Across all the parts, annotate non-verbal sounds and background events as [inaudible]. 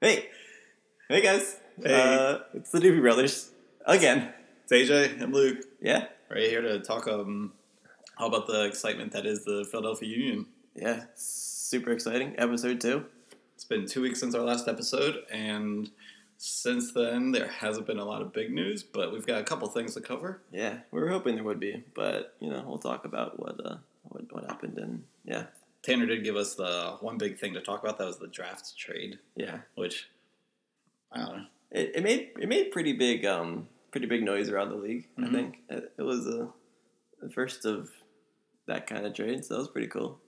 Hey, hey guys. Hey. Uh, it's the Doopy Brothers again. It's AJ and Luke. Yeah, Right here to talk um all about the excitement that is the Philadelphia Union. yeah. Super exciting. Episode two. It's been two weeks since our last episode, and since then there hasn't been a lot of big news, but we've got a couple things to cover. Yeah, we were hoping there would be, but you know, we'll talk about what uh what, what happened and yeah, Tanner did give us the one big thing to talk about. That was the draft trade, yeah. which I don't know. It, it made it made pretty big um pretty big noise around the league. I Mhm. think it, it was uh, the first of that kind of trade, so that was pretty cool.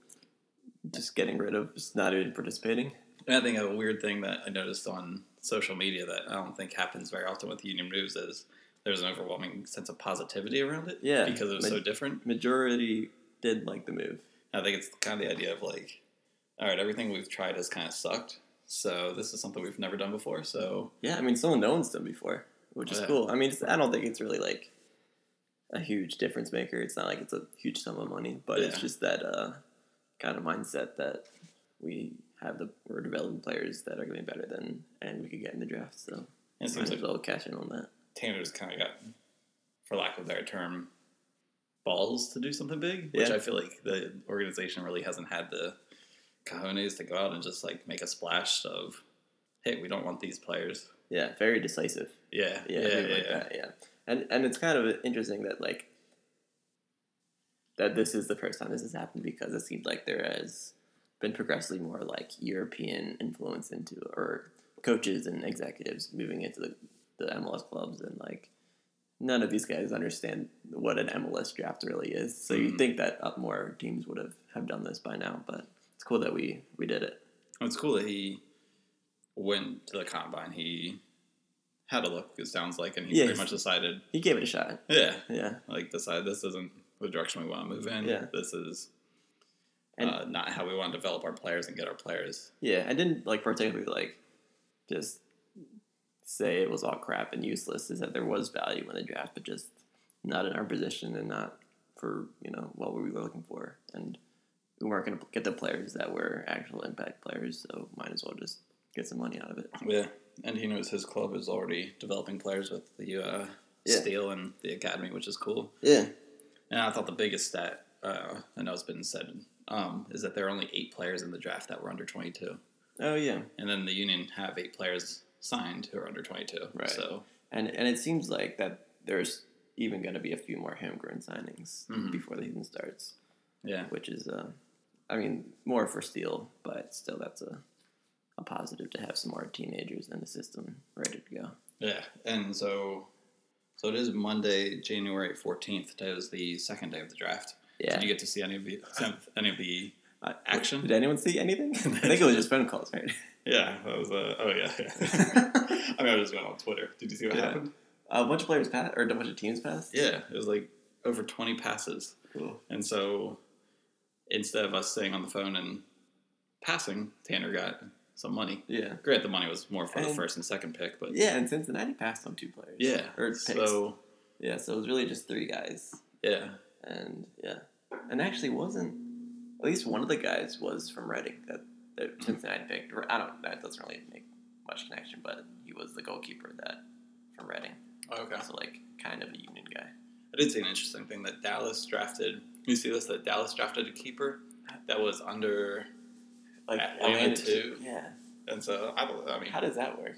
Just getting rid of just not even participating. And I think a weird thing that I noticed on social media that I don't think happens very often with Union moves is there's an overwhelming sense of positivity around it. Yeah, Because it was but- so different. Majority did like the move. I think it's kind of the idea of like, all right, everything we've tried has kind of sucked. So this is something we've never done before. So Yeah, I mean, someone no one's done before, which is Yeah. cool. I mean, it's, I don't think it's really like a huge difference maker. It's not like it's a huge sum of money, but it's just that uh, kind of mindset that we have the we're developing players that are going to be better than and we could get in the draft. So it seems like well cash in on that. Tanner's kind of got, for lack of a better term, balls to do something big, which Yeah. I feel like the organization really hasn't had the cojones to go out and just like make a splash of, hey, we don't want these players. Yeah, very decisive. Yeah, Yeah, yeah, yeah, like yeah. that. Yeah, and and it's kind of interesting that like that this is the first time this has happened because it seems like there has been progressively more like European influence into or coaches and executives moving into the, the MLS clubs and like none of these guys understand what an MLS draft really is. So you'd Mhm. think that up more teams would have, have done this by now, but it's cool that we we did it. It's cool that he went to the combine. He had a look, it sounds like, and he Yeah, pretty much decided, He gave it a shot. yeah, Yeah. like decide this isn't the direction we want to move in. Yeah. This is And- uh, not how we want to develop our players and get our players. Yeah, I didn't like particularly like just say it was all crap and useless. Is that there was value in the draft, but just not in our position and not for you know what we were looking for, and we weren't going to get the players that were actual impact players. So might as well just get some money out of it. Yeah, and he knows his club is already developing players with the uh, Yeah. Steel and the academy, which is cool. Yeah, And I thought the biggest stat, uh, I know it's been said, um, is that there are only eight players in the draft that were under 22. oh yeah, And then the Union have eight players signed who are under 22. Right. So, and and it seems like that there's even going to be a few more homegrown signings Mhm. before the season starts. yeah. which is, uh, I mean, more for Steel, but still, that's a, a positive to have some more teenagers in the system ready to go. Yeah. And so, so it is Monday, January 14th. That is the second day of the draft. Yeah. Did you get to see any of the, [laughs] any of the Uh, action? Did anyone see anything? [laughs] I think it was just phone calls, right? Yeah, that was. Uh, oh yeah, yeah. [laughs] I mean, I was just going on Twitter. Did you see what Yeah. happened? a bunch of players passed, or a bunch of teams passed. Yeah, it was like over twenty passes, Cool. and so instead of us staying on the phone and passing, Tanner got some money. Yeah. Great, the money was more for the first and second pick, but Yeah, and Cincinnati passed on two players. yeah. Or picks. So yeah, so it was really just three guys. yeah, And yeah. And actually wasn't, at least one of the guys was from Reading that, that Cincinnati picked. I don't, that doesn't really make much connection, but he was the goalkeeper that from Reading. Oh, okay. So like kind of a union guy. I did see an interesting thing that Dallas drafted. You see this? That Dallas drafted a keeper that was under, Like Atlanta too? Yeah. and so I. I mean, How does that work?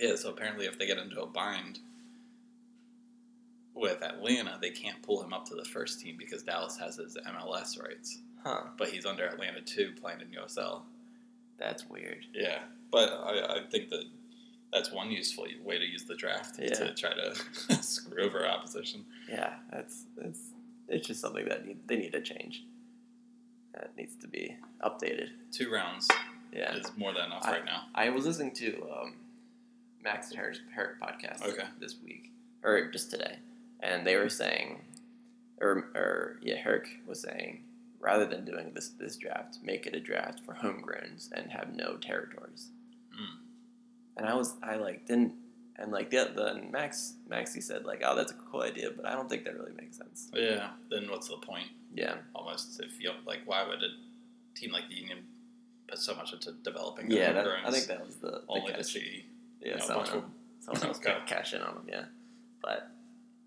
Yeah, so apparently, if they get into a bind with Atlanta, they can't pull him up to the first team because Dallas has his MLS rights. Huh. But he's under Atlanta too, playing in USL. That's weird. Yeah, but I, I think that that's one useful way to use the draft Yeah. to try to [laughs] screw over opposition. Yeah, that's that's it's just something that need, they need to change. That needs to be updated. Two rounds Yeah. is more than enough I- right now. I was listening to um, Max and Herrick podcast Okay. this week, or just today, and they were saying, or, or yeah, Herrick was saying, rather than doing this this draft, make it a draft for homegrowns and have no territories. Mm. And I was, I like didn't, and like the then Max Maxie said like, oh, that's a cool idea, but I don't think that really makes sense. Yeah, then what's the point? Yeah, Almost, if you like, why would a team like the Union put so much into developing. Yeah, that, I think that was the, the only to see Yeah, you know, a someone, bunch of- someone [laughs] else got cash in on them. Yeah, but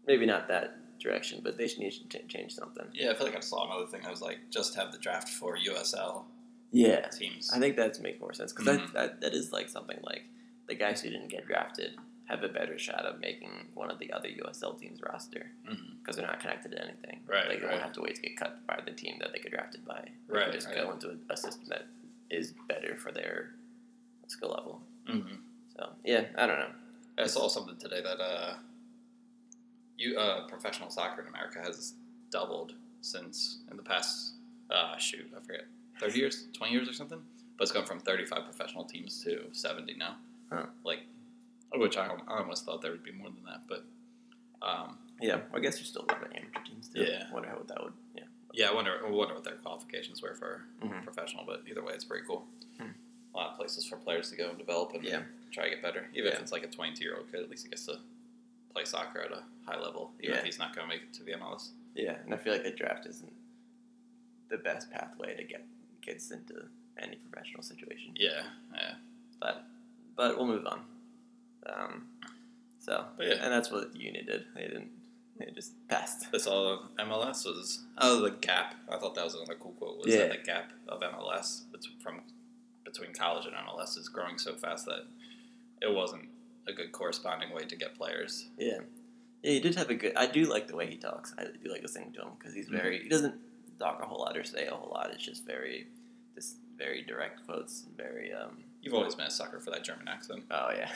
maybe not that direction. But they should need to ch- change something. Yeah, I feel like I saw another thing that was like just have the draft for USL Yeah, teams. I think that makes more sense because Mhm. that, that that is like something like the guys who didn't get drafted have a better shot of making one of the other USL teams roster because they're not connected to anything. Right, Like they right. won't have to wait to get cut by the team that they get drafted by. They Right, just right. go into a, a system that is better for their skill level. hmm So yeah, I don't know. I saw something today that uh, you uh, professional soccer in America has doubled since in the past uh, shoot I forget thirty years, twenty years or something. But it's gone from thirty five professional teams to seventy now. Huh. Like, which I, I almost thought there would be more than that, but um, Yeah, I guess there's still a lot of amateur teams too. Yeah. I wonder how that would. Yeah. yeah, I wonder I wonder what their qualifications were for Mhm. professional. But either way, it's pretty cool. Hmm. A lot of places for players to go and develop and Yeah. try to get better. Even if it's like a 22 year old kid, at least he gets to play soccer at a high level, even Yeah. if he's not going to make it to the MLS. Yeah, and I feel like the draft isn't the best pathway to get kids into any professional situation. Yeah, yeah. But but we'll move on. Um, so But yeah. and that's what Uni did. They didn't. They just passed. This all MLS was oh the gap. I thought that was another cool quote. Was Yeah. that the gap of MLS from between college and MLS is growing so fast that it wasn't a good corresponding way to get players. Yeah, yeah. He did have a good. I do like the way he talks. I do like listening to him because he's Mm-hmm. very. He doesn't talk a whole lot or say a whole lot. It's just very, just very direct quotes. and Very. um You've always been a sucker for that German accent. Oh yeah,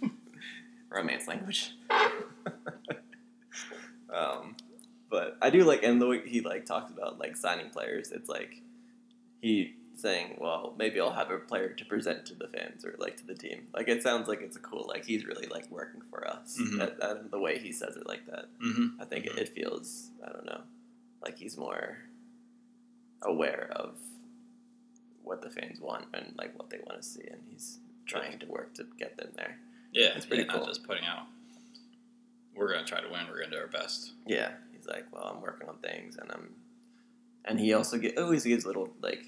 [laughs] romance language. [laughs] um, but I do like, and the way he like talks about like signing players, it's like he saying, "Well, maybe I'll have a player to present to the fans or like to the team." Like it sounds like it's a cool, like he's really like working for us. Mhm. That, that, the way he says it like that, Mm-hmm. I think it, it feels, I don't know, like he's more aware of what the fans want and like what they want to see, and he's trying to work to get them there. Yeah, It's pretty yeah, cool. Not just putting out. We're gonna try to win. We're gonna do our best. Yeah, he's like, well, I'm working on things, and I'm, and he also get, always gives little like,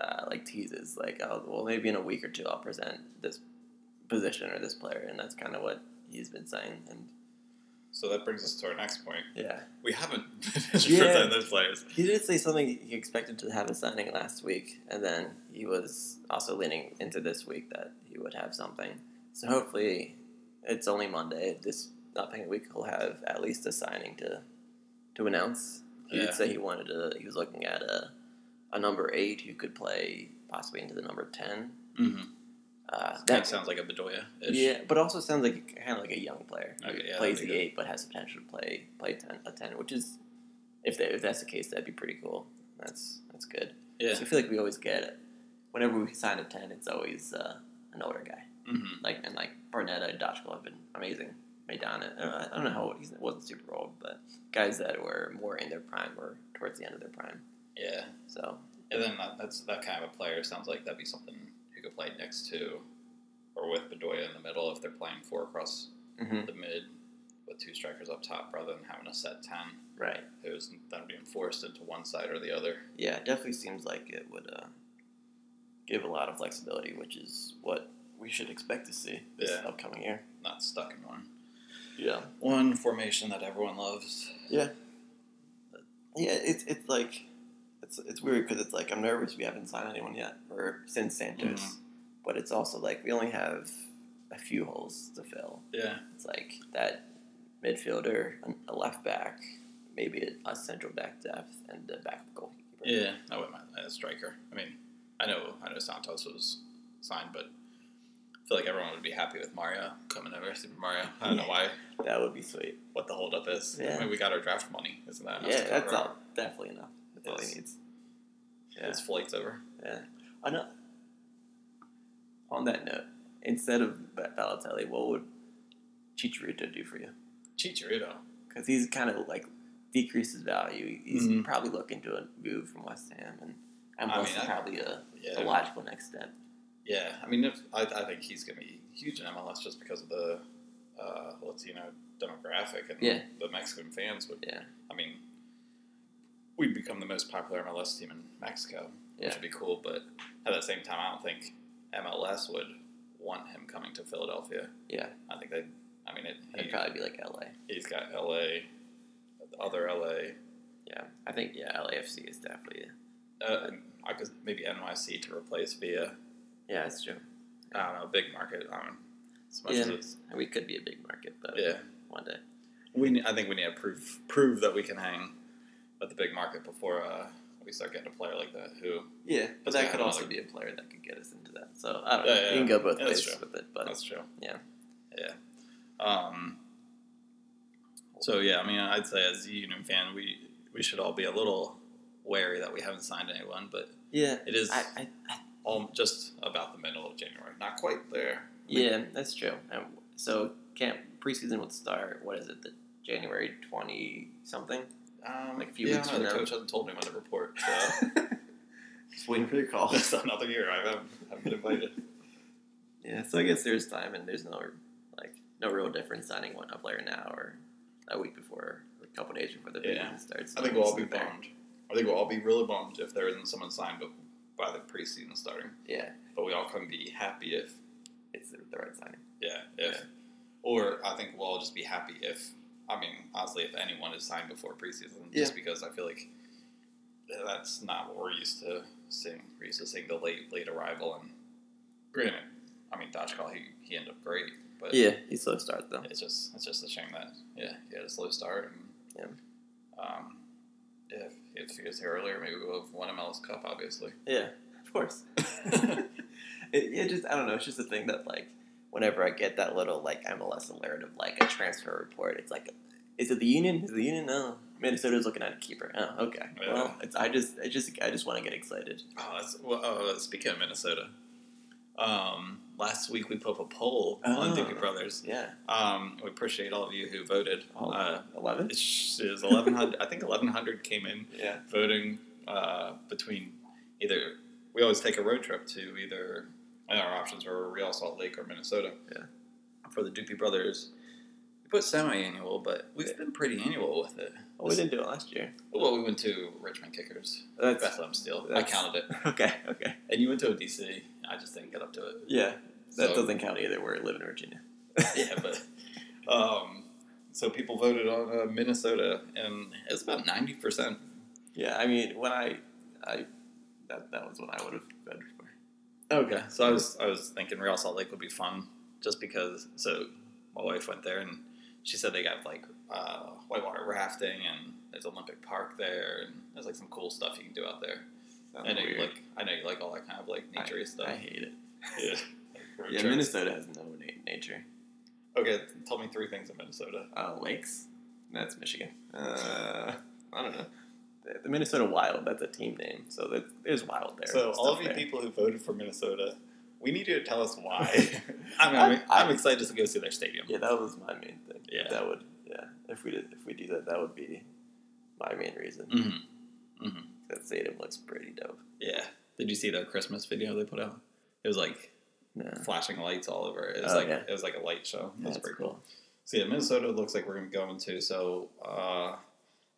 uh, like teases, like, oh, well, maybe in a week or two I'll present this position or this player, and that's kind of what he's been saying, and So that brings us to our next point. yeah, We haven't [laughs] Yeah. presenting those players. he did say something he expected to have a signing last week, and then he was also leaning into this week that he would have something. So hopefully, it's only Monday. This upcoming week he'll have at least a signing to to announce. He Yeah. did say he wanted to. He was looking at a a number eight who could play possibly into the number ten. Mm-hmm. Uh, That that sounds like a Bedoya. yeah, but also sounds like kind of like a young player who Okay, yeah, plays the eight but has the potential to play play ten, a ten, which is if they, if that's the case, that'd be pretty cool. That's that's good. Yeah. So I feel like we always get it. Whenever we sign a ten, it's always uh, an older guy. Mm-hmm. Like and like Barnetta and Dockal have been amazing. Maidana, uh, I don't know how he wasn't super old, but guys that were more in their prime or towards the end of their prime. Yeah. So And then that, that's that kind of a player sounds like that'd be something who could play next to or with Bedoya in the middle if they're playing four across mhm, the mid with two strikers up top rather than having a set ten right, who's then being forced into one side or the other. yeah, it definitely seems like it would uh, give a lot of flexibility, which is what we should expect to see this Yeah. upcoming year. Not stuck in one. Yeah. One formation that everyone loves. Yeah. Yeah, it's it's like it's it's weird because it's like I'm nervous we haven't signed anyone yet or since Santos, Mhm. but it's also like we only have a few holes to fill. Yeah. It's like that midfielder, a left back, maybe a, a central back depth, and a back goalkeeper. Yeah, I wouldn't mind a striker. I mean, I know I know Santos was signed, but I feel like everyone would be happy with Mario coming over. Super Mario. I don't know why. [laughs] that would be sweet. What the holdup is? Yeah. I mean, we got our draft money. Isn't that enough Yeah, that's all, definitely enough. That's all he needs. Yeah. His flight's over. Yeah. I know. On that note, instead of Ba- Balotelli, what would Chicharito do for you? Chicharito. because he's kind of like decreased his value. He's Mhm. probably looking to a move from West Ham, and mean, is I- probably a, Yeah. a logical next step. Yeah. I mean, if, I, I think he's going to be huge in MLS just because of the uh, Latino demographic and Yeah. the Mexican fans would. Yeah, I mean, we'd become the most popular MLS team in Mexico. which Yeah. would be cool. But at the same time, I don't think MLS would want him coming to Philadelphia. Yeah. I think they. I mean, it, It'd he, probably be like LA. he's got LA, other LA. Yeah, I think yeah, LAFC is definitely. Uh, I could maybe NYC to replace via Yeah, it's true. I don't know big market. I. As much Yeah. as it's, We could be a big market, but yeah, one day. we I think we need to prove prove that we can hang at the big market before uh, we start getting a player like that who Yeah, but that could also be a player that could get us into that. So I don't know. Yeah, yeah, you can go both yeah, ways with it, but That's true. yeah. Yeah. Um. So yeah, I mean, I'd say as a Union fan, we we should all be a little wary that we haven't signed anyone, but yeah, it is I, I, I all just about the middle of January, not quite there. yeah, that's true. Um, so camp preseason would start. What is it? The January twenty something. Um, Like a few yeah, weeks no, from the now. coach hasn't told me when to report. So [laughs] Just waiting for your call. that's another year. I haven't, haven't been invited. Yeah, so I guess there's time, and there's no like no real difference signing one player now or a week before, or a couple days before the Yeah. season starts. I think we'll all be there. bummed. I think we'll all be really bummed if there isn't someone signed by the preseason starting. Yeah, But we all can be happy if it's the, the right signing. Yeah, if Yeah. or I think we'll all just be happy if I mean honestly if anyone is signed before preseason, just because I feel like that's not what we're used to seeing. We're used to seeing the late late arrival and granted, I mean Dockal he he ended up great, but Yeah, he's slow start though. it's just it's just a shame that yeah he had a slow start and Yeah. um if, if he was here earlier maybe we would have won MLS Cup obviously. Yeah, of course. [laughs] it, it just I don't know. It's just a thing that like whenever I get that little like MLS alert of like a transfer report, it's like, is it the Union? Is it the Union? No, Minnesota's looking at a keeper. Oh, okay. Yeah. Well, it's I just I just I just want to get excited. Oh, that's, well, uh, speaking of Minnesota, um, last week we put up a poll on Oh. Doopy Brothers. Yeah, Um, we appreciate all of you who voted. Uh, eleven. it's, it was 1100 I think 1100 came in [laughs] Yeah, voting uh, between either we always take a road trip to either and our options were Real Salt Lake or Minnesota. Yeah. For the Doopy Brothers, we put semi-annual, but we've been pretty annual with it. well, we didn't do it last year. Well, we went to Richmond Kickers, That's Bethlehem Steel. I counted it, [laughs] okay. Okay. and you went to ODC. I just didn't get up to it. Yeah, that So- doesn't count either. We're living in Virginia. yeah, [laughs] but um, so people voted on uh, Minnesota, and it was about ninety percent. Yeah, I mean when I I that that was what I would have. Okay, so I was I was thinking Real Salt Lake would be fun, just because. So my wife went there, and she said they got like uh, whitewater rafting, and there's Olympic Park there, and there's like some cool stuff you can do out there. Sounds I know weird. you like I know you like all that kind of like nature stuff. I hate it. yeah. [laughs] Road Yeah, trips. Minnesota has no na- nature. Okay, tell me three things in Minnesota. Uh, lakes. That's Michigan. Uh, I don't know. The, Minnesota Wild. That's a team name, so that, there's wild there. So all of you there. people who voted for Minnesota, we need you to tell us why. [laughs] I mean, I- I'm, I'm excited to go see their stadium. Yeah, that was my main thing. Yeah. that would. Yeah, if we did, if we do that, that would be my main reason. Mm-hmm. Mm-hmm. That stadium looks pretty dope. Yeah. Did you see the Christmas video they put out? It was like flashing lights all over. It was Oh, like yeah. it was like a light show. It that's pretty cool. cool. So yeah, Minnesota looks like we're gonna be going to. So uh,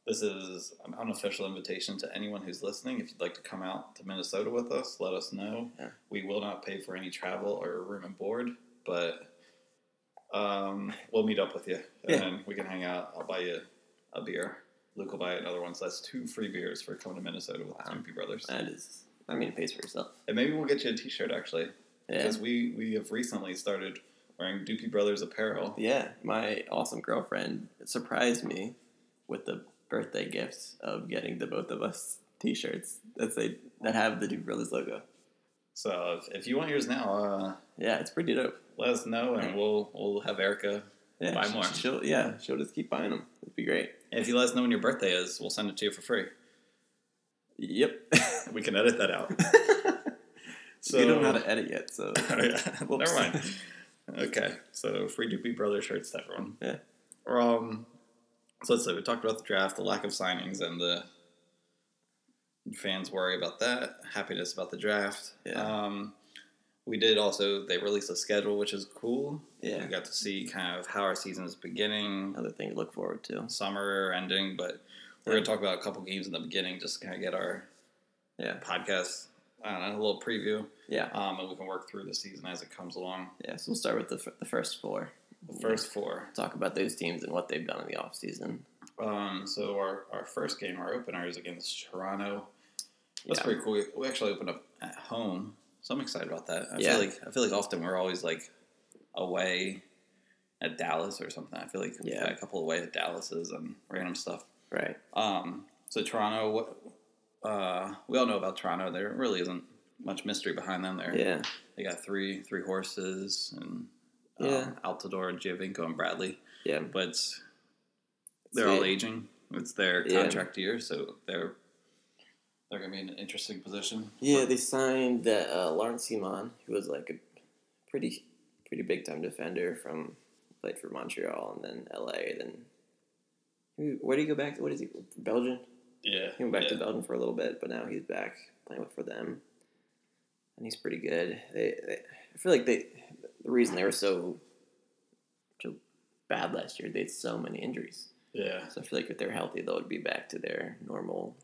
this is an unofficial invitation to anyone who's listening. If you'd like to come out to Minnesota with us, let us know. Yeah. We will not pay for any travel or room and board, but um, we'll meet up with you and Yeah. then we can hang out. I'll buy you a beer. Luke will buy another one. So that's two free beers for coming to Minnesota with Wow. the Doopy Brothers. That is. I mean, it pays for yourself. And maybe we'll get you a T-shirt actually, Yeah. because we we have recently started wearing Doopy Brothers apparel. Yeah, my awesome girlfriend surprised me with the birthday gifts of getting the both of us T-shirts that say that have the Duke Brothers logo. So if, if you want yours now, uh, Yeah, it's pretty dope. let us know, and we'll we'll have Erica. Yeah, Buy more. She'll yeah, she'll just keep buying them. It'd be great. And if you let us know when your birthday is, we'll send it to you for free. Yep. [laughs] We can edit that out. so [laughs] we don't know how to edit yet, so [laughs] Oh, yeah. Never mind. Okay, so free Doopy Brothers shirts to everyone. Yeah. Or, um, so let's say we talked about the draft, the lack of signings, and the fans worry about that. Happiness about the draft. Yeah. Um, we did also. They released a schedule, which is cool. Yeah. We got to see kind of how our season is beginning, another thing to look forward to. summer ending, but we're Yeah. gonna talk about a couple games in the beginning, just to kind of get our Yeah. podcast I don't know, a little preview, Yeah, um, and we can work through the season as it comes along. yeah. So we'll start with the f- the first four. The first four. Talk about those teams and what they've done in the off season. Um, so our, our first game, our opener, is against Toronto. That's Yeah. pretty cool. We, we actually opened up at home, so I'm excited about that. I Yeah. feel like I feel like often we're always like away at Dallas or something. I feel like we've Yeah. a couple away at Dallases and random stuff. Right. Um, so Toronto, uh, we all know about Toronto. There really isn't much mystery behind them. There, Yeah. they got three three horses and um, Yeah. Altidore, Giovinco, and Bradley. Yeah. But they're all aging. It's their Yeah. contract year, so they're they're gonna be in an interesting position. Yeah, they signed that uh, Laurent Ciman, who was like a pretty pretty big time defender from played for Montreal and then LA. Then who- where do you go back? to? What is he? Belgium. Yeah, He went back yeah. to Belgium for a little bit, but now he's back playing with for them, and he's pretty good. They, they I feel like they the reason they were so so bad last year they had so many injuries. Yeah, So I feel like if they're healthy, they'll be back to their normal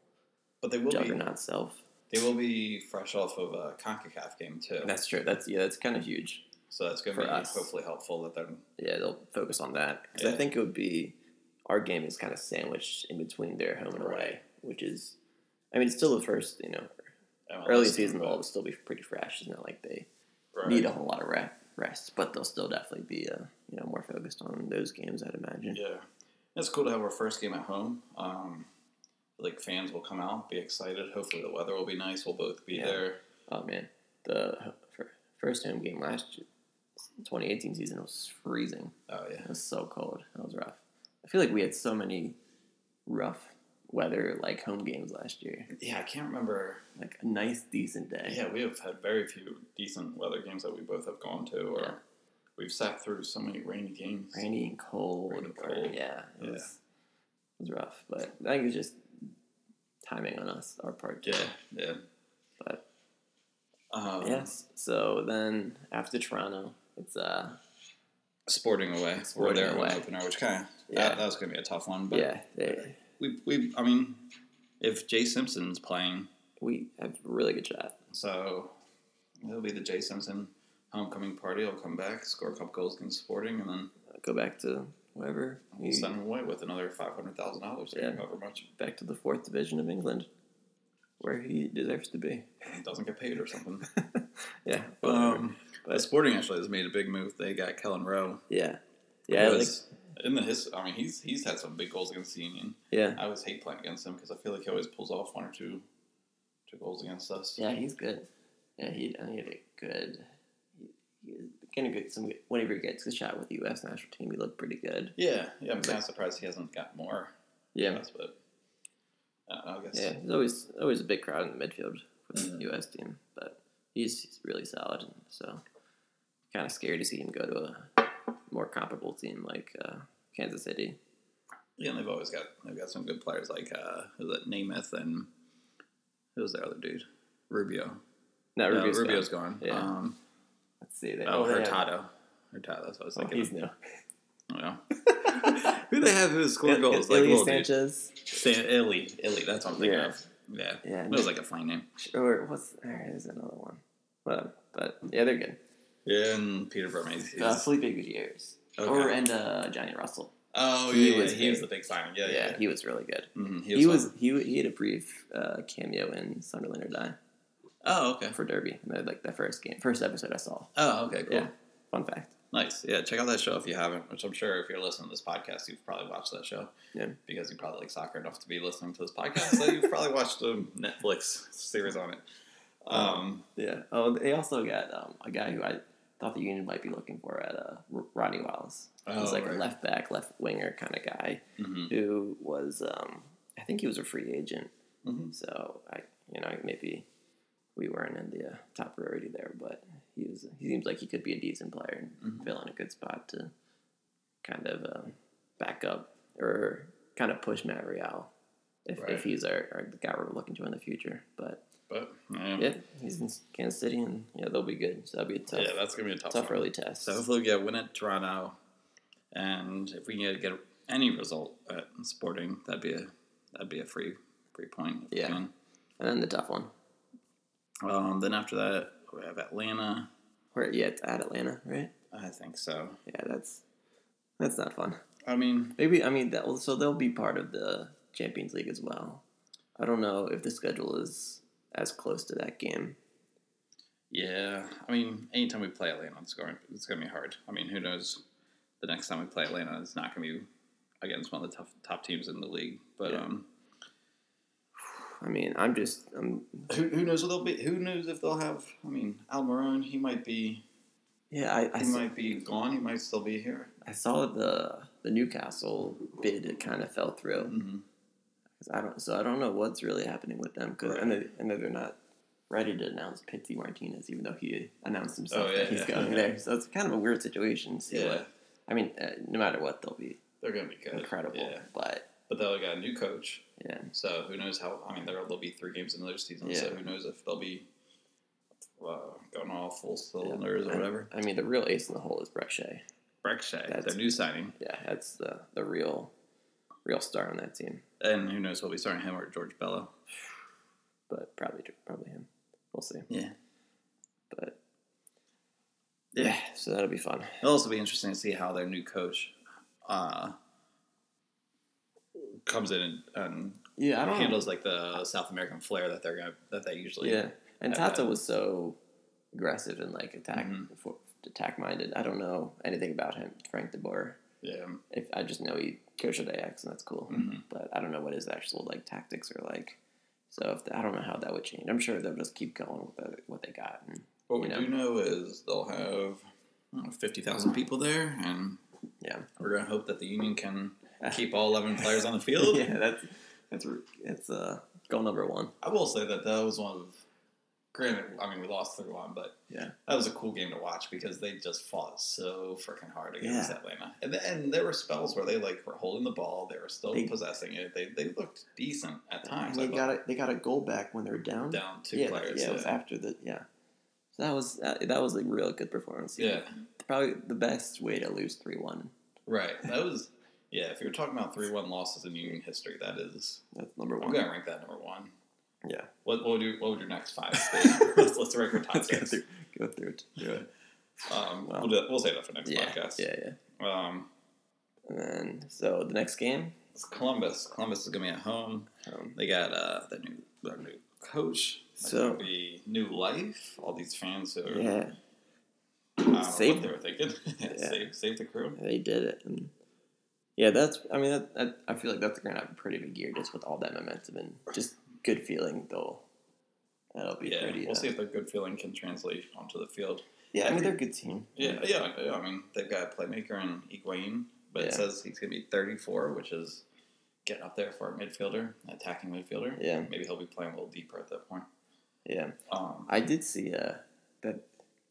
but they will be juggernaut self. they will be fresh off of a Concacaf game too. That's true. That's yeah. That's kind of huge. so that's gonna be us. hopefully helpful that they're Yeah, they'll focus on that because I think it would be our game is kind of sandwiched in between their home and away, Right. which is, I mean, it's still the first you know MLS early season will still be pretty fresh. It's not like they right. need a whole lot of re- rest, but they'll still definitely be uh, you know more focused on those games. I'd imagine. Yeah, it's cool to have our first game at home. Um, like fans will come out, be excited. Hopefully the weather will be nice. We'll both be Yeah. there. Oh man, the first home game last year, 2018 season was freezing. Oh yeah, It was so cold. That was rough. I feel like we had so many rough weather like home games last year. yeah. I can't remember. Like a nice decent day. Yeah, we have had very few decent weather games that we both have gone to, or Yeah. we've sat through so many rainy games. Rainy and cold. Rainy and or- cold. yeah, it Yeah. was it was rough. But I think it's just timing on us, our part. too. Yeah, yeah. But Um, yes. So then after Toronto, it's uh Sporting away. We're Sporting there away. away. opener, which kind of Yeah. that, that was going to be a tough one. But yeah they, we we I mean, if Jay Simpson's playing, we have a really good shot. so it'll be the Jay Simpson homecoming party. I'll come back, score a couple goals against Sporting, and then Go back to wherever you, send him away with another five hundred thousand dollars. Yeah. However much back to the fourth division of England, where he deserves to be. he doesn't get paid or something. [laughs] Yeah. um, But- Sporting actually has made a big move. They got Kelyn Rowe. Yeah. Yeah. Like, in the his, I mean, he's he's had some big goals against the Union. yeah. I always hate playing against him because I feel like he always pulls off one or two two goals against us. Yeah, he's good. Yeah, he, I he had a good. He, he's gonna get some. Whenever he gets a shot with the U.S. national team, he looked pretty good. Yeah, yeah. I'm kind of surprised he hasn't got more. Yeah. shots, but uh, I guess Yeah, there's always always a big crowd in the midfield for the Mhm. U.S. team, but he's, he's really solid, and so kind of scary to see him go to a more comparable team like uh, Kansas City. Yeah, and they've always got they've got some good players like uh, who's that Németh and who's the other dude? Rubio. No, No, Rubio's, Rubio's gone. gone. Yeah. Um, Let's see. They, oh, they have- Hurtado. Hurtado. That's what I was Oh, thinking. he's new. Yeah. [laughs] Who they have who scored goals? Il- Like dude. Sanchez. San Illy. Illy. That's what I'm thinking Yeah. of. Yeah. Yeah, It was like a fine name. Or what's there's another one. Whatever. But yeah, they're good. Yeah, and Peter Vermes. Uh, Felipe Gutierrez. Okay. Or and uh, Johnny Russell. Oh, he yeah, yeah, was he was the big signing. Yeah, Yeah, yeah. he was really good. Mhm, He was, fun. he, he had a brief uh, cameo in Sunderland or Die Oh, okay. for Derby. Like the first game, first episode I saw. Oh, okay, cool. Yeah, fun fact. Nice. Yeah, check out that show if you haven't, which I'm sure if you're listening to this podcast, you've probably watched that show. Yeah. Because you probably like soccer enough to be listening to this podcast, so you've probably watched a Netflix series on it. [laughs] Um, Yeah. Oh, they also got um, a guy who I thought the Union might be looking for at uh, R- Rodney Wallace. He's Oh, like right. a left back, left winger kind of guy mhm, who was, um, I think he was a free agent. mhm. So I, you know, maybe we weren't in the uh, top priority there, but he was. He seems like he could be a decent player and Mhm. fill in a good spot to kind of uh, back up or kind of push Matt Real if, Right. if he's our, our guy we're looking to in the future. But But yeah, yeah, he's in Kansas City and yeah, they'll be good. So that'll be a tough, yeah, that's gonna be a tough, tough one. early test. So hopefully we get a win at Toronto, and if we can get, get any result at Sporting, that'd be a that'd be a free free point. Yeah. can. and then the tough one, Um, then after that, we have Atlanta. Or yeah, it's at Atlanta, right? I think so. Yeah, that's that's not fun. I mean, Maybe I mean that. So they'll be part of the Champions League as well. I don't know if the schedule is as close to that game. yeah. I mean, anytime we play Atlanta, it's going it's going to be hard. I mean, who knows? The next time we play Atlanta, it's not going to be against one of the tough, top teams in the league. But Yeah. um, I mean, I'm just I'm who, who knows what they'll be? Who knows if they'll have? I mean, Almiron, he might be yeah. I I, he might be gone. He might still be here. I saw the the Newcastle bid. It kind of fell through. Mm-hmm. 'Cause I don't. So I don't know what's really happening with them. Because Right. I know I know they're not ready to announce Pity Martinez, even though he announced himself Oh, yeah, that he's yeah. going there. So it's kind of a weird situation. See Yeah, what I mean. Uh, no matter what, they'll be they're going to be good. incredible. Yeah, But but they'll got a new coach. yeah, So who knows how? I mean, there will be three games in their season. So who knows if they'll be uh, going all full cylinders or I- whatever. I mean, the real ace in the hole is Brek Shea. Brek Shea, That's- their new signing, Yeah, that's the the real real star on that team. And who knows we'll be starting him or George Bello. But probably probably him. We'll see. Yeah, But yeah, so that'll be fun. it'll also be interesting to see how their new coach uh, comes in and, and Yeah, I don't handles like the South American flair that they're gonna that they usually. Yeah, and Tata that. was so aggressive and like attack Mhm. for, attack minded. I don't know anything about him, Frank De Boer. yeah. If I just know he coached at Ajax and that's cool, Mhm. but I don't know what his actual like tactics are like. So if I don't know how that would change. I'm sure they'll just keep going with the, what they got. And, What we know. do know is they'll have fifty thousand people there, and yeah, we're gonna hope that the union can [laughs] keep all eleven players on the field. [laughs] yeah, that's that's that's uh goal number one. I will say that that was one of. Granted, I mean we lost three one, but Yeah. that was a cool game to watch because they just fought so freaking hard against Yeah. Atlanta, and th- and there were spells where they like were holding the ball, they were still They- possessing it, they they looked decent at times. they got a, they got a goal back when they were down. down two yeah, players. yeah, it was after the yeah. So that was that, that was a real good performance. yeah, probably the best way to lose three one. right. That was yeah. If you're talking about three one losses in Union history, that is That's number one. I'm gonna rank that number one. Yeah. What, what would you what would your next five [laughs] let's, let's rank our top Let's go six. through go through it. Do it. Um, Wow. we'll, do, we'll save that for next Yeah, podcast. yeah, yeah. Um, And then so the next game, it's Columbus. Columbus is gonna be at home. um, They got uh, the new their new coach. So- be new life. All these fans who are, yeah, know Save- what they were thinking. [laughs] Yeah. save save the crew. they did it. And yeah, that's. I mean, that, that, I feel like that's gonna have a pretty big year just with all that momentum and just good feeling. Though that'll be Yeah, pretty. we'll uh, see if their good feeling can translate onto the field. Yeah, I mean they're a good team. Yeah, yeah, yeah. I mean, they've got a playmaker in Higuain, but it says he's going to be 34, which is getting up there for a midfielder, attacking midfielder. Yeah, Maybe he'll be playing a little deeper at that point. yeah. Um, I did see uh, that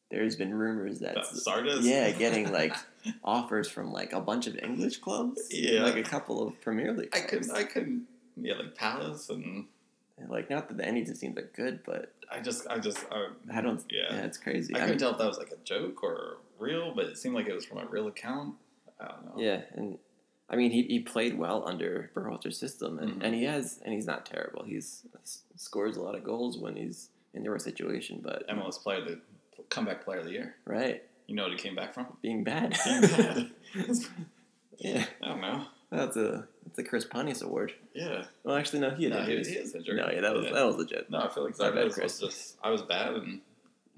there's been rumors that Zardes. yeah, [laughs] getting like offers from like a bunch of English clubs. Yeah. like a couple of Premier League. I clubs. couldn't, I couldn't, yeah, like Palace, and like not that the any of the teams are good, but I just, I just, uh, I don't. Yeah. Yeah, it's crazy. I I couldn't mean, tell if that was like a joke or real, but it seemed like it was from a real account. I don't know. yeah, and I mean he, he played well under Berhalter's system, and, Mhm. and he has and he's not terrible. He's scores a lot of goals when he's in the right situation, but MLS player, the comeback player of the year. right, You know what he came back from? being bad. Being bad. [laughs] yeah, I don't know. that's a that's a Chris Pontius award. Yeah. Well, actually, no, he had No, he, injuries. he is injured. No, yeah, that was Yeah. that was legit. No, I feel like bad, Zardes Chris. was just I was bad and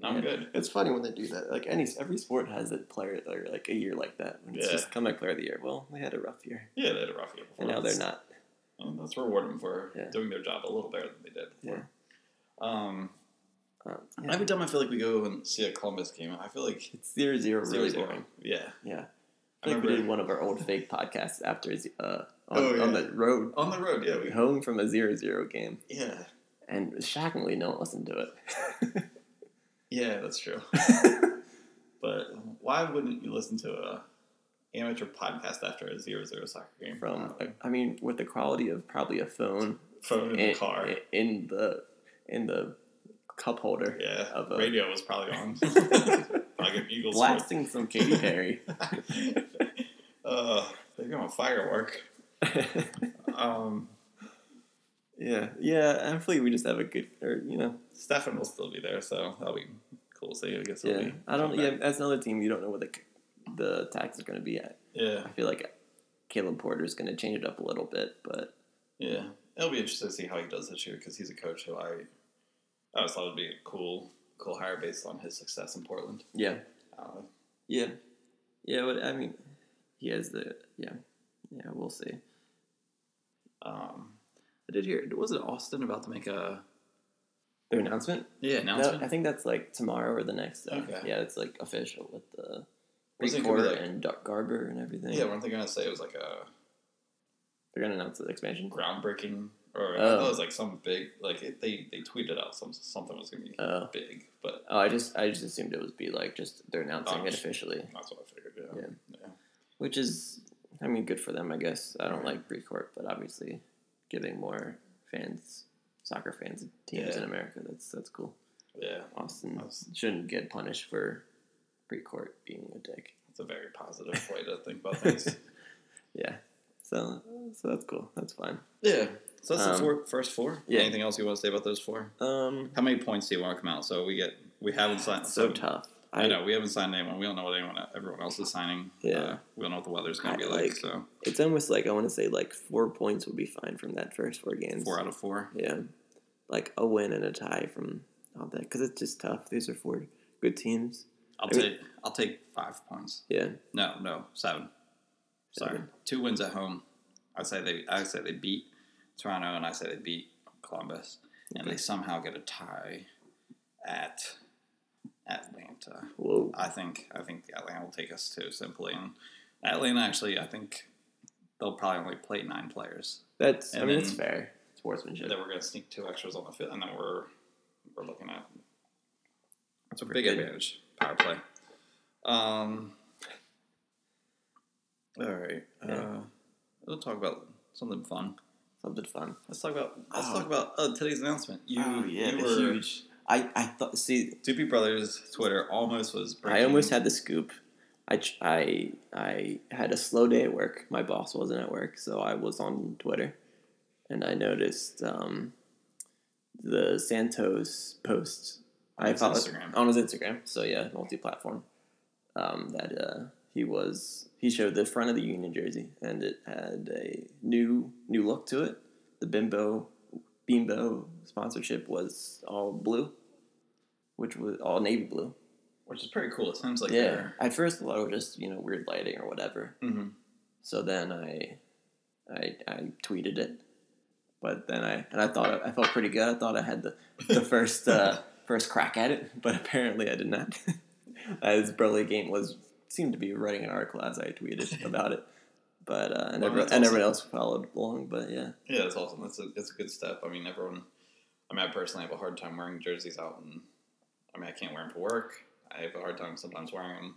now I'm Yeah. good. It's funny when they do that. Like any every sport has a player or like a year like that. When it's Yeah. just comeback player of the year. Well, they had a rough year, Yeah, they had a rough year before. and now they're not. well, let's reward them for Yeah. doing their job a little better than they did before. Um, Um, yeah. Every time I feel like we go and see a Columbus game, I feel like It's zero zero zero really zero. boring. Yeah. Yeah. I I think we remember- did one of our old fake podcasts after uh, on, Oh, on the road On the road, yeah. We, home from a zero zero game, yeah. and shockingly, no one listened to it. [laughs] Yeah, that's true. [laughs] but why wouldn't you listen to a amateur podcast after a zero zero soccer game? from, I mean, with the quality of probably a phone phone in the car. in the in the cup holder, yeah. of a- Radio was probably on. [laughs] like Eagles. blasting some Katy Perry. uh, they're going firework. [laughs] Um, Yeah, yeah. Hopefully, we just have a good, or you know, Stefan will still be there, so that'll be cool. So I guess. yeah. be I don't. Yeah, back. as another team, you don't know what the the tax is going to be at. Yeah. I feel like Caleb Porter is going to change it up a little bit, but Yeah, it'll be interesting to see how he does this year because he's a coach who I, I always thought would be a cool, cool hire based on his success in Portland. yeah, Uh, yeah, yeah. But I mean, he has the yeah, yeah. We'll see. Um, I did hear was it Austin about to make a Their announcement. yeah No, announcement? I think that's like tomorrow or the next. Day. Okay. Yeah, it's like official with the Wasn't it gonna be Precourt like- and Don Garber and everything. yeah, weren't they gonna say it was like a they're gonna announce the expansion. groundbreaking or I Oh. thought it was like some big like it, they they tweeted out some something was gonna be Oh. big, but Oh, I just I just assumed it would be like just they're announcing Oh, it officially, that's what I figured. Yeah, Yeah. yeah. which is I mean good for them I guess. I don't like Precourt, but obviously giving more fans, soccer fans, teams Yeah. in America that's that's cool. yeah. Austin That's- shouldn't get punished for Precourt being a dick. It's a very positive way to think about things. [laughs] Yeah, so so that's cool. That's fine. Yeah. So that's Um, the four, first four. yeah. Anything else you want to say about those four? Um, How many points do you want to come out? So we get we haven't signed. so tough. I know we haven't signed anyone. We don't know what anyone everyone else is signing. Yeah. Uh, we don't know what the weather's going I to be like. like- So It's almost like I want to say like four points would be fine from that first four games. four out of four. Yeah, like a win and a tie from all that because it's just tough. These are four good teams. I'll I mean- take I'll take five points. Yeah, No, no, seven. Sorry, Seven. two wins at home. I say they I say they beat Toronto, and I say they beat Columbus, and Okay. they somehow get a tie at Atlanta. whoa. I think I think Atlanta will take us to simply, and Atlanta actually I think they'll probably only play nine players. That's I mean it's then- fair sportsmanship. And then we're gonna sneak two extras on the field, and then we're we're looking at that's a big good. advantage power play. Um. All right. Yeah. Uh, we'll talk about something fun. Something fun. Let's talk about let's Oh. talk about uh, today's announcement. You, oh yeah, you were huge. I I thought see Doopy Brothers Twitter almost was. Breaking. I almost had the scoop. I, I I had a slow day at work. My boss wasn't at work, so I was on Twitter, and I noticed um, the Santos post. I his Instagram. on his Instagram. So yeah, multi-platform. Um, that uh, he was he showed the front of the Union jersey, and it had a new new look to it. The bimbo bimbo sponsorship was all blue, which was all navy blue. which is pretty cool. It sounds like Yeah. At first, I thought it was just you know weird lighting or whatever. hmm So then I, I, I tweeted it, but then I and I thought I felt pretty good. I thought I had the the [laughs] first uh, first crack at it, but apparently I did not. [laughs] as Brotherly Game was seemed to be writing an article as I tweeted [laughs] about it, but uh, and, Well, everyone, and everyone else followed along. But yeah, Yeah, that's awesome. That's a that's a good step. I mean, everyone. I mean, I personally have a hard time wearing jerseys out, and I mean, I can't wear them for work. I have a hard time sometimes wearing them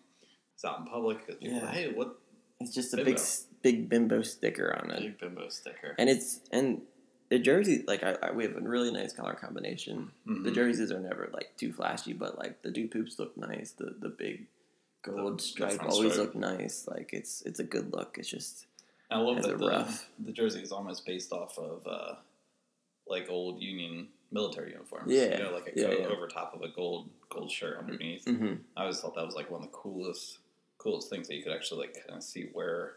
It's out in public. 'cause people are Yeah. like, hey, what it's just a Bimbo. big big bimbo sticker on it. big bimbo sticker? and it's and the jerseys like I, I we have a really nice color combination. The Mhm. jerseys are never like too flashy, but like the do poops look nice. The the big gold The- the stripe always look nice. Like it's it's a good look. It's just I love that the, rough. the jersey is almost based off of uh, like old Union military uniforms. Yeah, you know, like a yeah, coat yeah. over top of a gold gold shirt underneath. hmm I always thought that was like one of the coolest coolest things that you could actually like kind of see where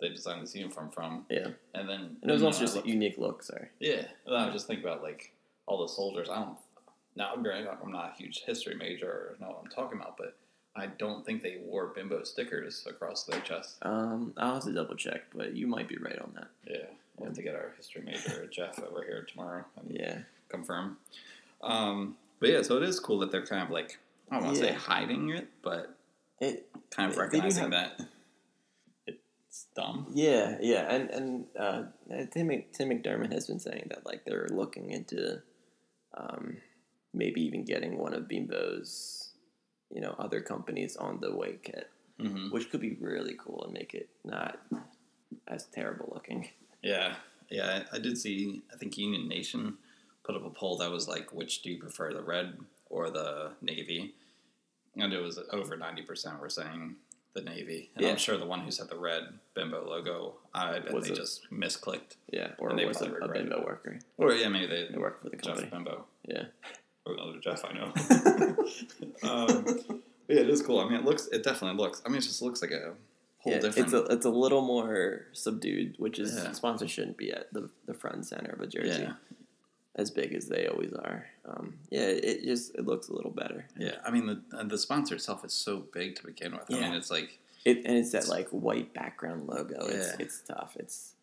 they designed this uniform from. yeah. And then And it was also just looked- a unique look. Sorry. Yeah, and I just think about like all the soldiers. I don't. Now, granted, I'm not a huge history major or know what I'm talking about, but I don't think they wore bimbo stickers across their chest. Um, I'll have to double check, but you might be right on that. Yeah, we'll have to get our history major [laughs] Jeff over here tomorrow and Yeah. confirm. Um, but yeah, so it is cool that they're kind of like I don't want to say hiding it, but It kind of they recognizing have- that it's dumb. Yeah, yeah, and and uh, Tim Tim McDermott has been saying that like they're looking into, um, maybe even getting one of Bimbo's, you know, other companies on the away kit, hmm which could be really cool and make it not as terrible looking. Yeah, yeah. I, did see. I think Union Nation put up a poll that was like, which do you prefer, the red or the navy? And it was over ninety percent were saying the navy. And Yeah. I'm sure the one who said the red bimbo logo, I bet Was they it- just misclicked. Yeah, or And they was a, probably a bimbo worker. Or yeah, maybe they, They work for the Jeff company. Bimbo. Yeah. Or another Jeff I know. [laughs] um, yeah, it is cool. I mean, it looks. It definitely looks. I mean, it just looks like a whole yeah, different. it's a it's a little more subdued, which is Yeah. sponsor shouldn't be at the the front and center of a jersey yeah, as big as they always are. Um, yeah, it just it looks a little better. yeah. I mean, the the sponsor itself is so big to begin with. I mean, it's like It and it's that like white background logo. It's it's tough. It's,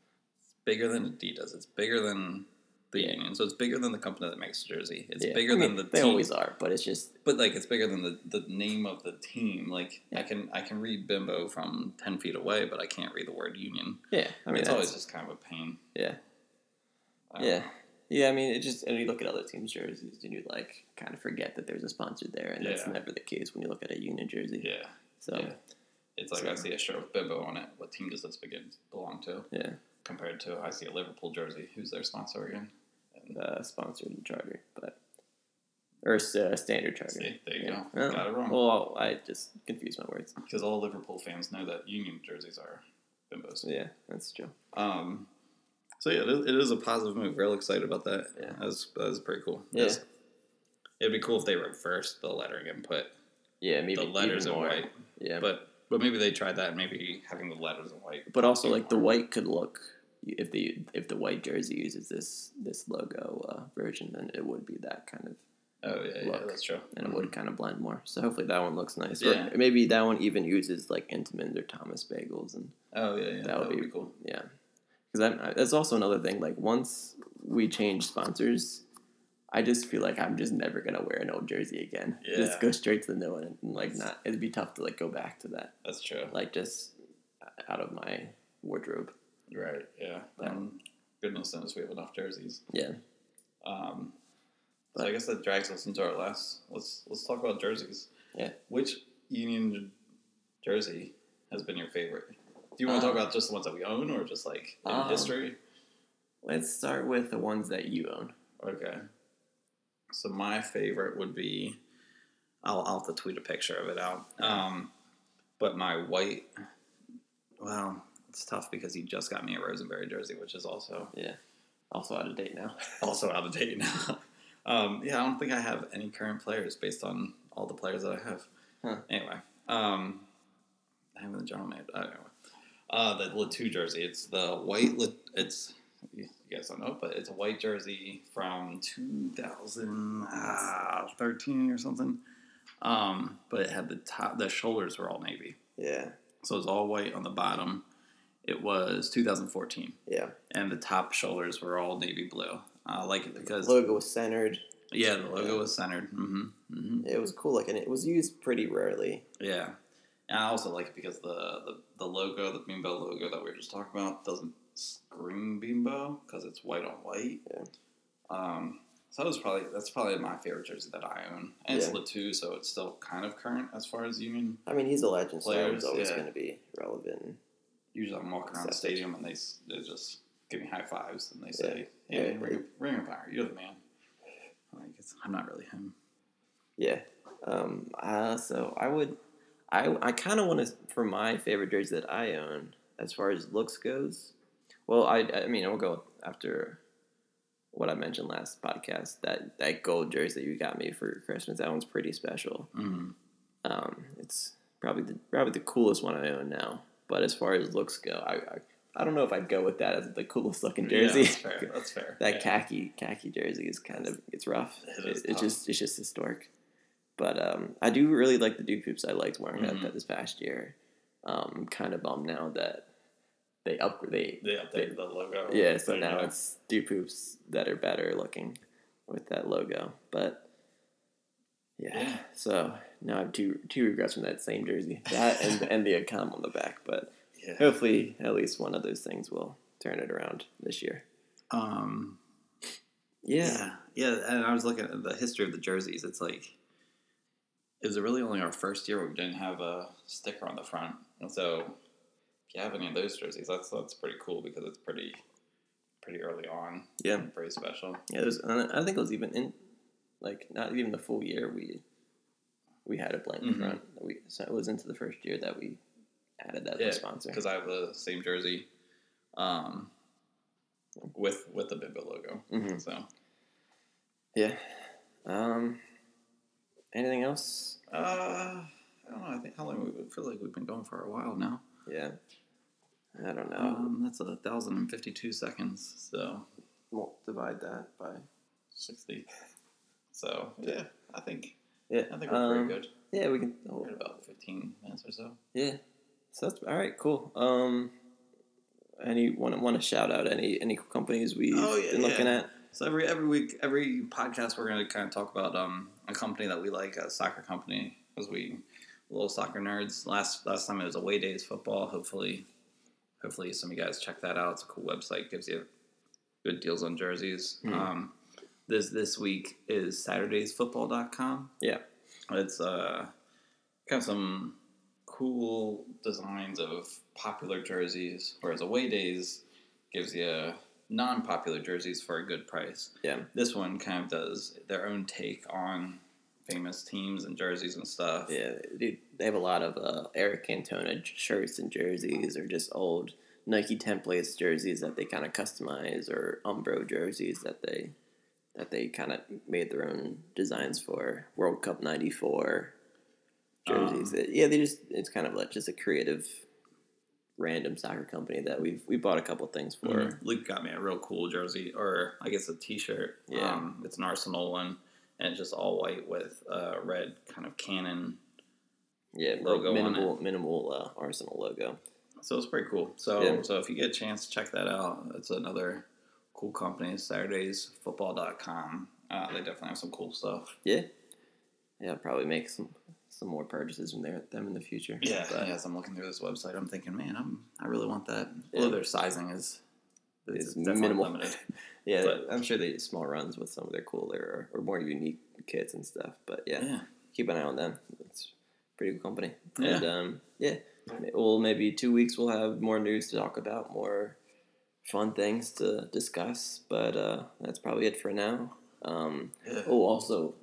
It's bigger than Adidas. It's bigger than the Union. So it's bigger than the company that makes the jersey. It's yeah. bigger I mean, than the they team. always are, but it's just But like it's bigger than the, the name of the team. Like I can I can read Bimbo from ten feet away, but I can't read the word Union. yeah. I mean, it's always just kind of a pain. yeah. Yeah. know. Yeah, I mean, it just and you look at other teams' jerseys and you like kind of forget that there's a sponsor there, and that's never the case when you look at a Union jersey. Yeah. So yeah. It's like I see a shirt with Bimbo on it. What team does this begin belong to? yeah, Compared to I see a Liverpool jersey. Who's their sponsor again? Uh, sponsored the charter, but or uh, standard charter. see, there you Yeah. go. Oh, Got it wrong. Well, I just confused my words. Because all Liverpool fans know that Union jerseys are Bimbos. Yeah, that's true. Um, so yeah, it is, a positive move. Real excited about that. Yeah. that's that's pretty cool. Yeah. It'd be cool if they reversed the lettering and put Yeah, maybe the letters in white. Yeah, but But but maybe they tried that. Maybe having the letters in white. but also like the white could look if the if the white jersey uses this this logo uh, version, then it would be that kind of Oh yeah, yeah, look. that's true. and it would kind of blend more. So hopefully that one looks nice. Yeah. Or maybe that one even uses like Entenmann or Thomas Bagels, and Oh yeah, yeah, that would be, cool. Yeah, because that's also another thing. Like once we change sponsors, I just feel like I'm just never gonna wear an old jersey again. Yeah. Just go straight to the new one, and like not. It'd be tough to like go back to that. That's true. Like just out of my wardrobe. Right. Yeah. Um, goodness knows we have enough jerseys. Yeah. Um, so I guess that drags us into our last. Let's let's talk about jerseys. Yeah. Which Union jersey has been your favorite? Do you want to Um, talk about just the ones that we own, or just like in um, history? Let's start with the ones that you own. Okay. So my favorite would be. I'll, I'll have to tweet a picture of it out. Um, but my white. Well, it's tough because he just got me a Rosenberry jersey, which is also Yeah. Also out of date now. [laughs] also out of date now. um, yeah, I don't think I have any current players based on all the players that I have. Huh. Anyway, um, I have the general man. Anyway, uh, the Le Toux jersey. It's the white. It's you guys don't know, but it's a white jersey from 2013 or something. Um, but it had the top. The shoulders were all navy, Yeah. so it was all white on the bottom. It was 2014 Yeah. and the top shoulders were all navy blue. I like it because Logo was centered. yeah, the logo was centered. hmm hmm It was cool looking. It was used pretty rarely. Yeah, and I also like it because the, the the logo, the Bimbo logo that we were just talking about, doesn't scream Bimbo because it's white on white. Yeah. Um, so that was probably that's probably my favorite jersey that I own, and it's Yeah. Le Toux, so it's still kind of current as far as Union. I mean, he's a legend, so Players, he's always yeah. going to be relevant. Usually, I'm walking around the stadium and they they just give me high fives and they say, Yeah. "Hey, Yeah. ring, of- ring of fire, you're the man." Like it's, I'm not really him. Yeah. Um, uh, so I would, I, I kind of want to, for my favorite jersey that I own, as far as looks goes, well, I, I mean, I'll go after what I mentioned last podcast. That that gold jersey that you got me for Christmas, that one's pretty special. Mm. Um, it's probably the probably the coolest one I own now. But as far as looks go, I, I, I don't know if I'd go with that as the coolest looking jersey. Yeah, that's fair. [laughs] That's fair. that Yeah. khaki khaki jersey is kind of it's rough. It It is just it's just historic. But um, I do really like the Duke hoops. I liked wearing Mhm. that this past year. Um, I'm kind of bummed now that they upgrade. They updated the logo. yeah, so now it's Duke hoops that are better looking with that logo. But yeah, so now I have two two regrets from that same jersey. That and [laughs] and the account on the back. But yeah. hopefully, at least one of those things will turn it around this year. Um, Yeah. yeah, yeah. And I was looking at the history of the jerseys. It's like it was really only our first year where we didn't have a sticker on the front, and so if you have any of those jerseys, that's that's pretty cool because it's pretty pretty early on. Yeah. pretty special. Yeah, there's, I think it was even in, like, not even the full year we we had a blank Mhm. front. We so it was into the first year that we added that Yeah, sponsor. because I have the same jersey, um, with with the Bimbo logo. hmm So Yeah. Um. Anything else? uh, I don't know. I think how long we feel like we've been going for a while now. Yeah. I don't know. Um, that's a thousand and fifty-two seconds. So we'll divide that by. sixty. So yeah, I think Yeah. I think we're um, pretty good. Yeah, we can. We're at about fifteen minutes or so. Yeah. So that's all right. Cool. Um. Any want want to shout out any any companies we've Oh, yeah, been looking yeah. at? So every every week, every podcast, we're going to kind of talk about um, a company that we like, a soccer company, because we little soccer nerds. Last last time it was Away Days Football. Hopefully, hopefully some of you guys check that out. It's a cool website. Gives you good deals on jerseys. Mhm. Um, this this week is SaturdaysFootball.com. Yeah. It's uh kind of some cool designs of popular jerseys, whereas Away Days gives you non-popular jerseys for a good price. Yeah. This one kind of does their own take on famous teams and jerseys and stuff. Yeah, dude, they have a lot of uh, Eric Cantona shirts and jerseys, or just old Nike templates jerseys that they kind of customize, or Umbro jerseys that they that they kind of made their own designs for. World Cup '94 jerseys. Um, yeah, they just it's kind of like just a creative, random soccer company that we've we bought a couple things for. Mhm. Luke got me a real cool jersey, or I guess a T-shirt. Yeah. um, it's an Arsenal one, and it's just all white with uh, red kind of cannon. Yeah, Logo on minimal minimal uh, Arsenal logo. So it's pretty cool. So Yeah. so if you get a chance, to check that out. It's another cool company. SaturdaysFootball.com. Uh, they definitely have some cool stuff. Yeah, yeah, I'll probably make some some more purchases from there them in the future. Yeah, But- as I'm looking through this website, I'm thinking, man, I'm I really want that. Yeah. Although their sizing is it's minimal. [laughs] Yeah, But- I'm sure they do small runs with some of their cooler or, or more unique kits and stuff. But yeah, Yeah. keep an eye on them. It's a pretty good company. Yeah. And um, yeah, well, maybe two weeks we'll have more news to talk about, more fun things to discuss. But uh, that's probably it for now. Um, oh, also,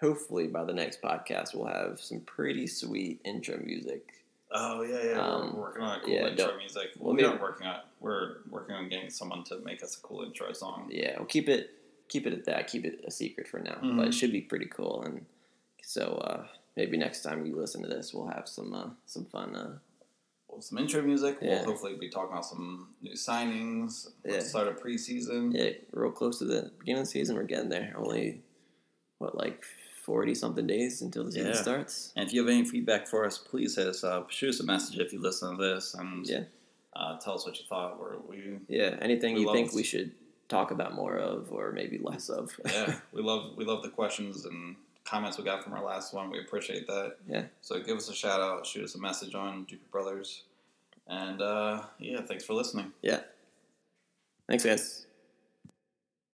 hopefully by the next podcast we'll have some pretty sweet intro music. Oh yeah, yeah. Um, we're working on a cool yeah, intro music. well, Well, we maybe- aren't working on. We're working on getting someone to make us a cool intro song. Yeah, we'll keep it keep it at that. Keep it a secret for now, Mhm. but it should be pretty cool. And so uh, maybe next time you listen to this, we'll have some uh, some fun. Some intro music. Yeah. We'll hopefully be talking about some new signings. Yeah. Start of preseason. yeah, real close to the beginning of the season. We're getting there. Only what like forty something days until the season Yeah. starts. And if you have any feedback for us, please hit us up. Shoot us a message if you listen to this, and Yeah. uh, tell us what you thought. We're, we Yeah, anything We you love- think we should talk about more of, or maybe less of. yeah, [laughs] we love we love the questions and comments we got from our last one. We appreciate that. Yeah. So give us a shout out, shoot us a message on Doopy Brothers, and uh, yeah, thanks for listening. Yeah. Thanks, guys.